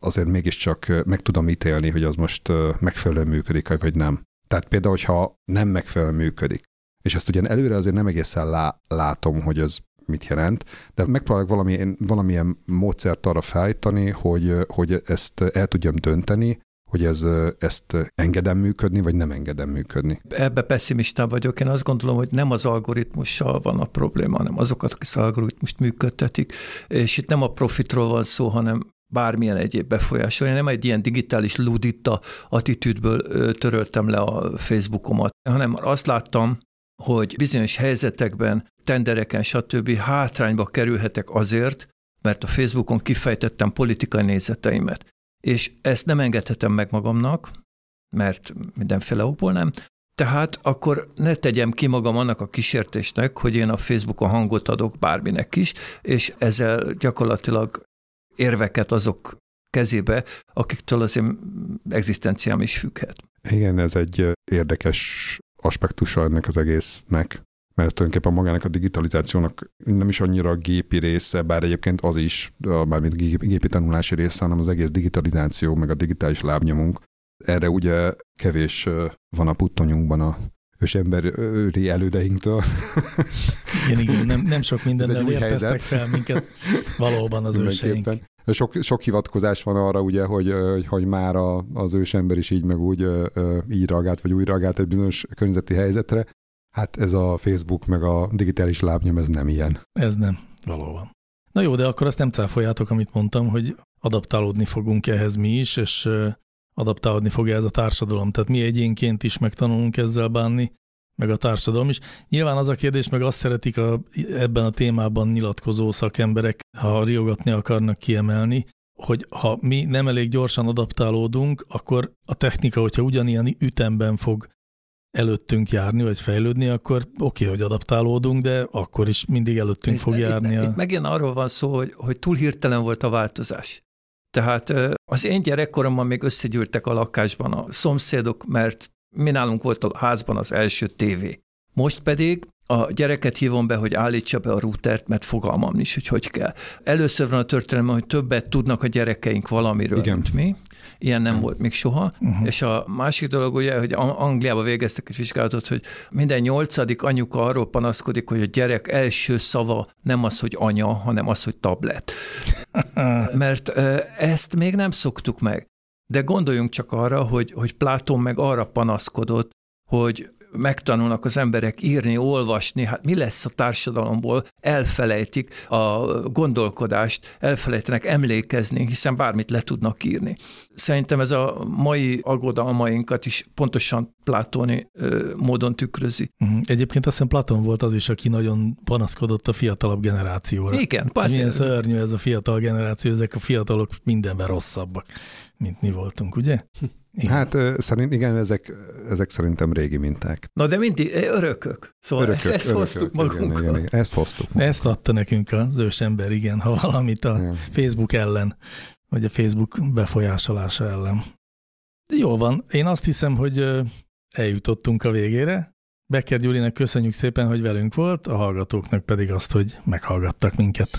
azért mégiscsak meg tudom ítélni, hogy az most megfelelően működik, vagy nem. Tehát például, hogyha nem megfelelően működik, és ezt ugyan előre azért nem egészen lá, látom, hogy ez mit jelent, de megpróbálok valamilyen, valamilyen módszert arra felállítani, hogy, hogy ezt el tudjam dönteni, hogy ez, ezt engedem működni, vagy nem engedem működni. Ebbe pessimista vagyok. Én azt gondolom, hogy nem az algoritmussal van a probléma, hanem azokat, akik az algoritmust működtetik. És itt nem a profitról van szó, hanem bármilyen egyéb befolyásol. Én nem egy ilyen digitális ludita attitűdből töröltem le a Facebookomat, hanem azt láttam, hogy bizonyos helyzetekben, tendereken, stb. hátrányba kerülhetek azért, mert a Facebookon kifejtettem politikai nézeteimet. És ezt nem engedhetem meg magamnak, mert mindenféle okból nem, tehát akkor ne tegyem ki magam annak a kísértésnek, hogy én a Facebookon hangot adok bárminek is, és ezzel gyakorlatilag érveket azok kezébe, akiktől az én egzisztenciám is függhet. Igen, ez egy érdekes aspektusa ennek az egésznek, mert tulajdonképpen magának a digitalizációnak nem is annyira a gépi része, bár egyébként az is, mármint gépi tanulási része, hanem az egész digitalizáció, meg a digitális lábnyomunk. Erre ugye kevés van a puttonyunkban a ősemberi elődeinktől. Igen, igen, nem, nem sok mindennel vérteztek fel minket valóban az őseink. Sok, sok hivatkozás van arra, ugye, hogy, hogy már a, az ősember is így meg úgy így reagált, vagy úgy reagált egy bizonyos környezeti helyzetre. Hát ez a Facebook meg a digitális lábnyom, ez nem ilyen. Ez nem, valóban. Na jó, de akkor azt nem cáfoljátok, amit mondtam, hogy adaptálódni fogunk ehhez mi is, és adaptálódni fog ez a társadalom. Tehát mi egyénként is megtanulunk ezzel bánni, meg a társadalom is. Nyilván az a kérdés, meg azt szeretik a, ebben a témában nyilatkozó szakemberek, ha riogatni akarnak kiemelni, hogy ha mi nem elég gyorsan adaptálódunk, akkor a technika, hogyha ugyanilyen ütemben fog előttünk járni, vagy fejlődni, akkor oké, okay, hogy adaptálódunk, de akkor is mindig előttünk itt, fog járni. Itt, a... itt megint arról van szó, hogy, hogy túl hirtelen volt a változás. Tehát az én gyerekkoromban még összegyűltek a lakásban a szomszédok, mert mi nálunk volt a házban az első tévé. Most pedig a gyereket hívom be, hogy állítsa be a routert, mert fogalmam is, hogy hogy kell. Először van a történelem, hogy többet tudnak a gyerekeink valamiről, Igen. mint mi. Ilyen nem volt még soha. Uh-huh. És a másik dolog ugye, hogy Angliába végeztek egy vizsgálatot, hogy minden nyolcadik anyuka arról panaszkodik, hogy a gyerek első szava nem az, hogy anya, hanem az, hogy tablet. Mert ezt még nem szoktuk meg. De gondoljunk csak arra, hogy, hogy Pláton meg arra panaszkodott, hogy megtanulnak az emberek írni, olvasni, hát mi lesz a társadalomból, elfelejtik a gondolkodást, elfelejtenek emlékezni, hiszen bármit le tudnak írni. Szerintem ez a mai aggodalmainkat is pontosan plátóni módon tükrözi. Uh-huh. Egyébként azt hiszem Platon volt az is, aki nagyon panaszkodott a fiatalabb generációra. Igen, persze. Milyen szörnyű ez a fiatal generáció, ezek a fiatalok mindenben rosszabbak, mint mi voltunk, ugye? Igen. Hát szerint, igen, ezek, ezek szerintem régi minták. Na de mindig örökök. Szóval örökök, ezt, ezt örökök, hoztuk magunkkal. Igen, igen, igen, ezt hoztuk. Ezt adta nekünk az ősember, igen, ha valamit a igen. Facebook ellen, vagy a Facebook befolyásolása ellen. Jó van, én azt hiszem, hogy eljutottunk a végére. Becker Gyurinek köszönjük szépen, hogy velünk volt, a hallgatóknak pedig azt, hogy meghallgattak minket.